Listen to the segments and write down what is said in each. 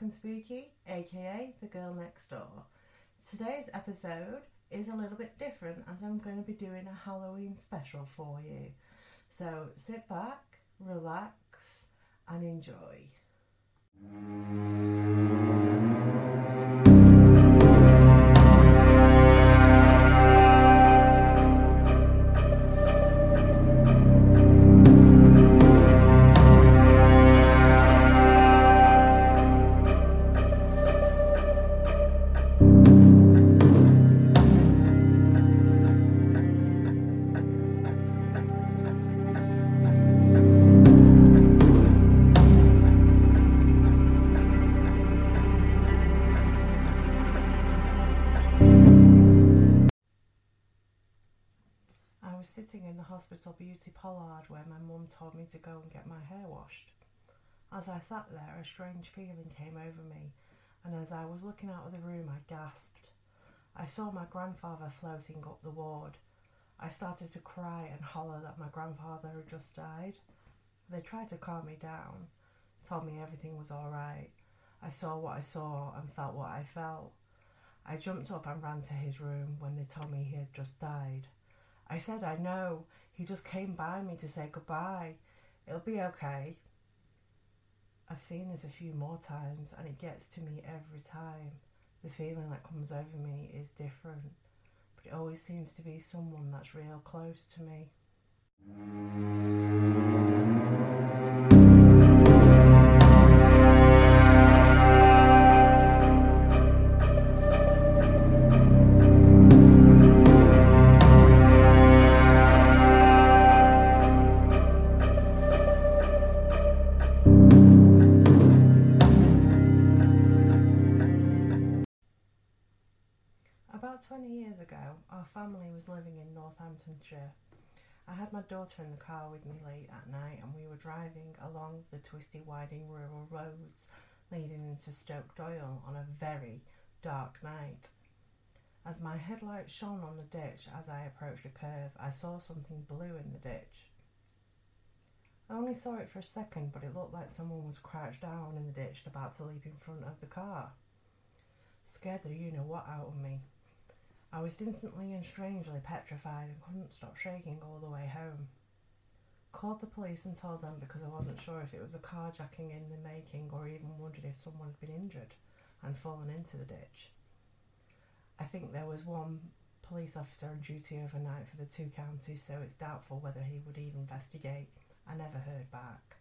And Spooky, aka the girl next door. Today's episode is a little bit different as I'm going to be doing a Halloween special for you. So sit back, relax, and enjoy. Hospital beauty pollard where my mum told me to go and get my hair washed. As I sat there, a strange feeling came over me, and as I was looking out of the room, I gasped. I saw my grandfather floating up the ward. I started to cry and holler that my grandfather had just died. They tried to calm me down, told me everything was all right. I saw what I saw and felt what I felt. I jumped up and ran to his room when they told me he had just died. I said, I know. He just came by me to say goodbye. It'll be okay. I've seen this a few more times and it gets to me every time. The feeling that comes over me is different, but it always seems to be someone that's real close to me. About 20 years ago, our family was living in Northamptonshire. I had my daughter in the car with me late at night, and we were driving along the twisty, winding rural roads leading into Stoke Doyle on a very dark night. As my headlights shone on the ditch as I approached a curve, I saw something blue in the ditch. I only saw it for a second, but it looked like someone was crouched down in the ditch about to leap in front of the car. Scared the you know what out of me. I was instantly and strangely petrified and couldn't stop shaking all the way home. Called the police and told them because I wasn't sure if it was a carjacking in the making or even wondered if someone had been injured and fallen into the ditch. I think there was one police officer on duty overnight for the two counties, so it's doubtful whether he would even investigate. I never heard back.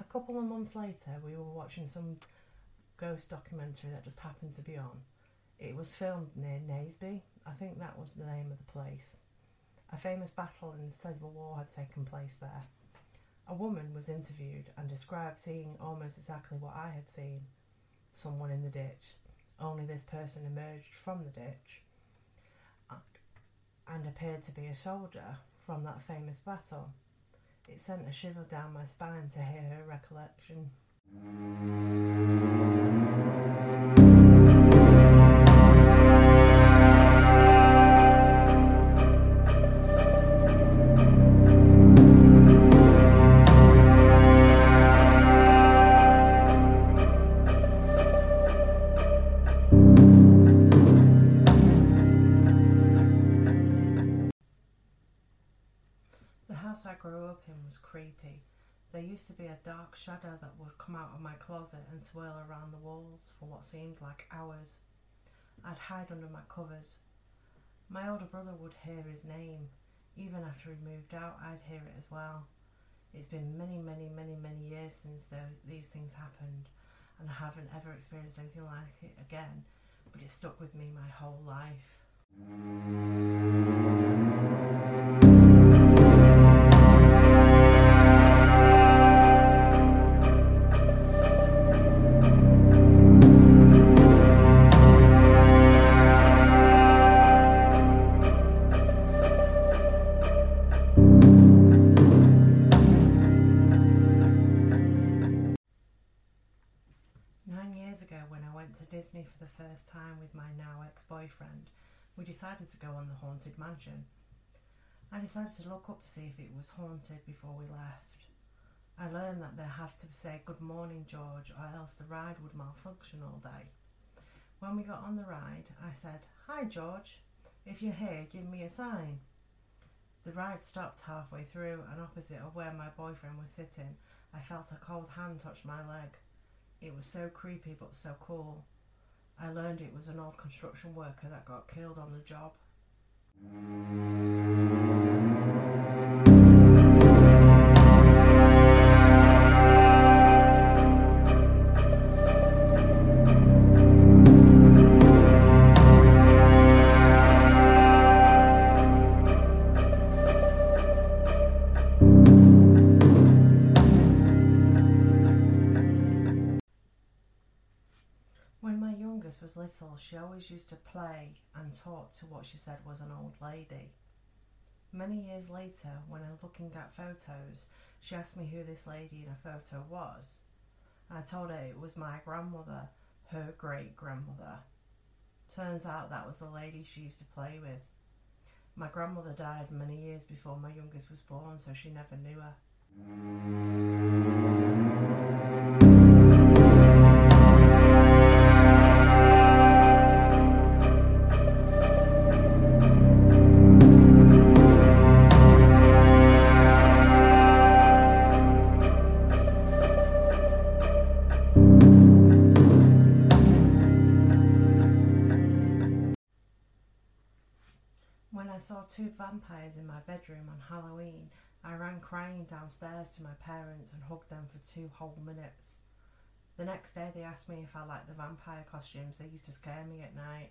A couple of months later, we were watching some ghost documentary that just happened to be on. It was filmed near Naseby. I think that was the name of the place. A famous battle in the Civil War had taken place there. A woman was interviewed and described seeing almost exactly what I had seen someone in the ditch. Only this person emerged from the ditch and appeared to be a soldier from that famous battle. It sent a shiver down my spine to hear her recollection. Was creepy. There used to be a dark shadow that would come out of my closet and swirl around the walls for what seemed like hours. I'd hide under my covers. My older brother would hear his name. Even after he moved out, I'd hear it as well. It's been many, many, many, many years since these things happened, and I haven't ever experienced anything like it again, but it stuck with me my whole life. Look up to see if it was haunted before we left. I learned that they have to say good morning, George, or else the ride would malfunction all day. When we got on the ride, I said, Hi, George. If you're here, give me a sign. The ride stopped halfway through, and opposite of where my boyfriend was sitting, I felt a cold hand touch my leg. It was so creepy but so cool. I learned it was an old construction worker that got killed on the job. And talk to what she said was an old lady. Many years later, when I'm looking at photos, she asked me who this lady in a photo was. I told her it was my grandmother, her great grandmother. Turns out that was the lady she used to play with. My grandmother died many years before my youngest was born, so she never knew her. Vampires in my bedroom on Halloween, I ran crying downstairs to my parents and hugged them for two whole minutes. The next day, they asked me if I liked the vampire costumes. They used to scare me at night.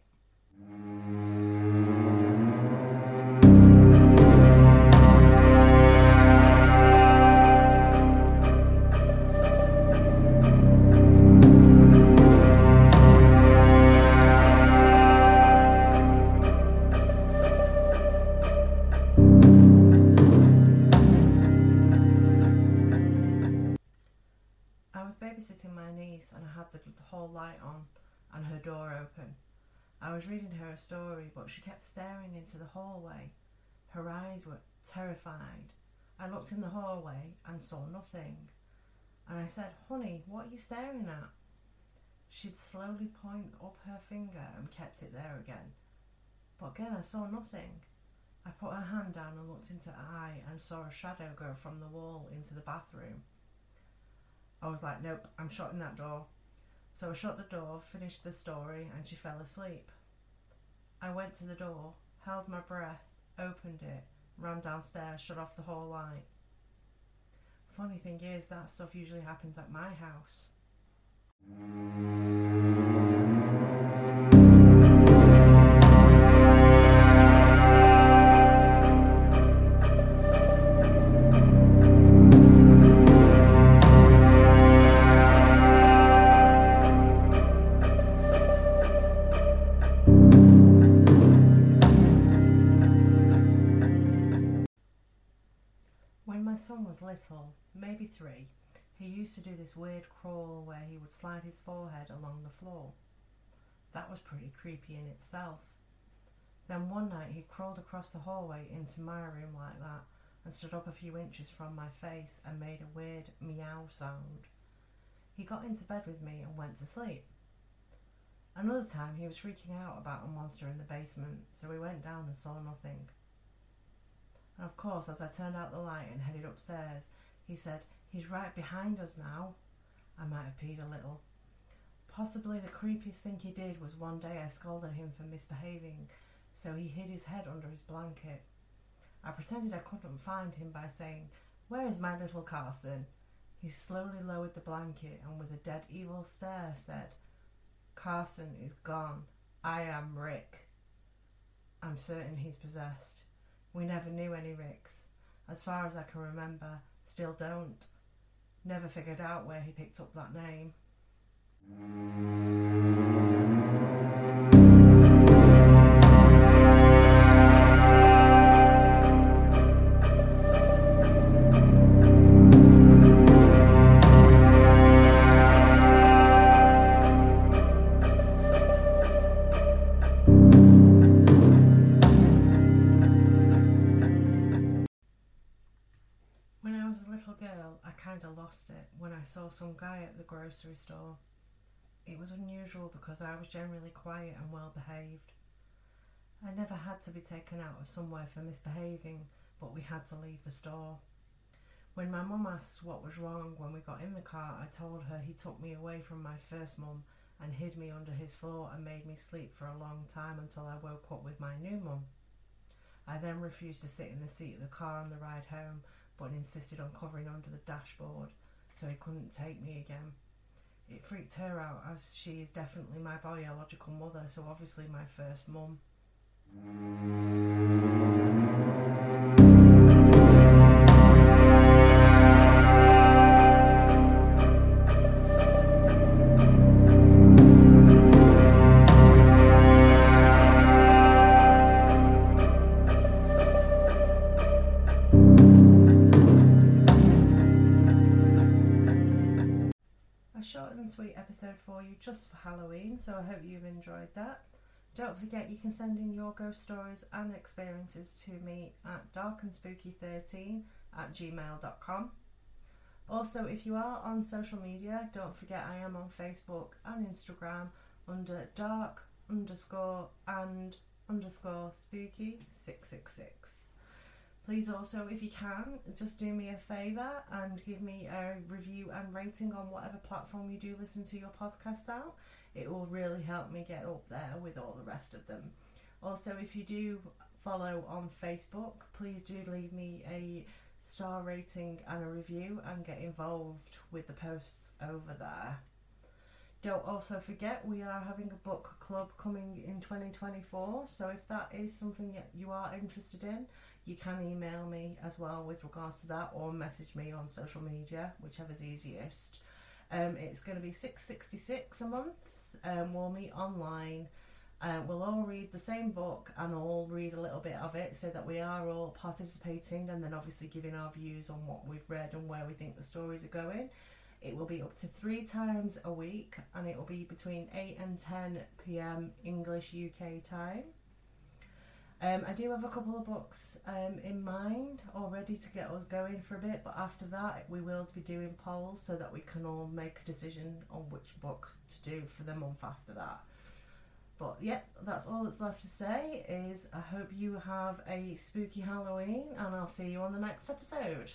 Her a story, but she kept staring into the hallway. Her eyes were terrified. I looked in the hallway and saw nothing. And I said, Honey, what are you staring at? She'd slowly point up her finger and kept it there again. But again, I saw nothing. I put her hand down and looked into her eye and saw a shadow go from the wall into the bathroom. I was like, nope, I'm shutting that door. So I shut the door, finished the story, and she fell asleep. I went to the door, held my breath, opened it, ran downstairs, shut off the whole light. Funny thing is, that stuff usually happens at my house. Little, maybe three, he used to do this weird crawl where he would slide his forehead along the floor. That was pretty creepy in itself. Then one night he crawled across the hallway into my room like that and stood up a few inches from my face and made a weird meow sound. He got into bed with me and went to sleep. Another time he was freaking out about a monster in the basement, so we went down and saw nothing. And of course, as I turned out the light and headed upstairs, he said, He's right behind us now. I might have peed a little. Possibly the creepiest thing he did was one day I scolded him for misbehaving, so he hid his head under his blanket. I pretended I couldn't find him by saying, Where is my little Carson? He slowly lowered the blanket and with a dead evil stare said, Carson is gone. I am Rick. I'm certain he's possessed. We never knew any Ricks. As far as I can remember, still don't. Never figured out where he picked up that name. Saw some guy at the grocery store. It was unusual because I was generally quiet and well behaved. I never had to be taken out of somewhere for misbehaving, but we had to leave the store. When my mum asked what was wrong when we got in the car, I told her he took me away from my first mum and hid me under his floor and made me sleep for a long time until I woke up with my new mum. I then refused to sit in the seat of the car on the ride home, but insisted on covering under the dashboard so he couldn't take me again. It freaked her out as she is definitely my biological mother, so obviously my first mum. For you just for Halloween, so I hope you've enjoyed that. Don't forget you can send in your ghost stories and experiences to me at darkandspooky13 at gmail.com. Also, if you are on social media, don't forget I am on Facebook and Instagram under dark underscore and underscore spooky 666. Please also, if you can, just do me a favour and give me a review and rating on whatever platform you do listen to your podcasts out. It will really help me get up there with all the rest of them. Also, if you do follow on Facebook, please do leave me a star rating and a review and get involved with the posts over there. Don't also forget we are having a book club coming in 2024, so if that is something that you are interested in, you can email me as well with regards to that or message me on social media, whichever's easiest. Um, it's going to be 666 a month. Um, we'll meet online. Uh, we'll all read the same book and all read a little bit of it so that we are all participating and then obviously giving our views on what we've read and where we think the stories are going. It will be up to three times a week and it will be between 8 and 10 pm English UK time. Um, I do have a couple of books um, in mind already to get us going for a bit, but after that, we will be doing polls so that we can all make a decision on which book to do for the month after that. But yep, that's all that's left to say. Is I hope you have a spooky Halloween, and I'll see you on the next episode.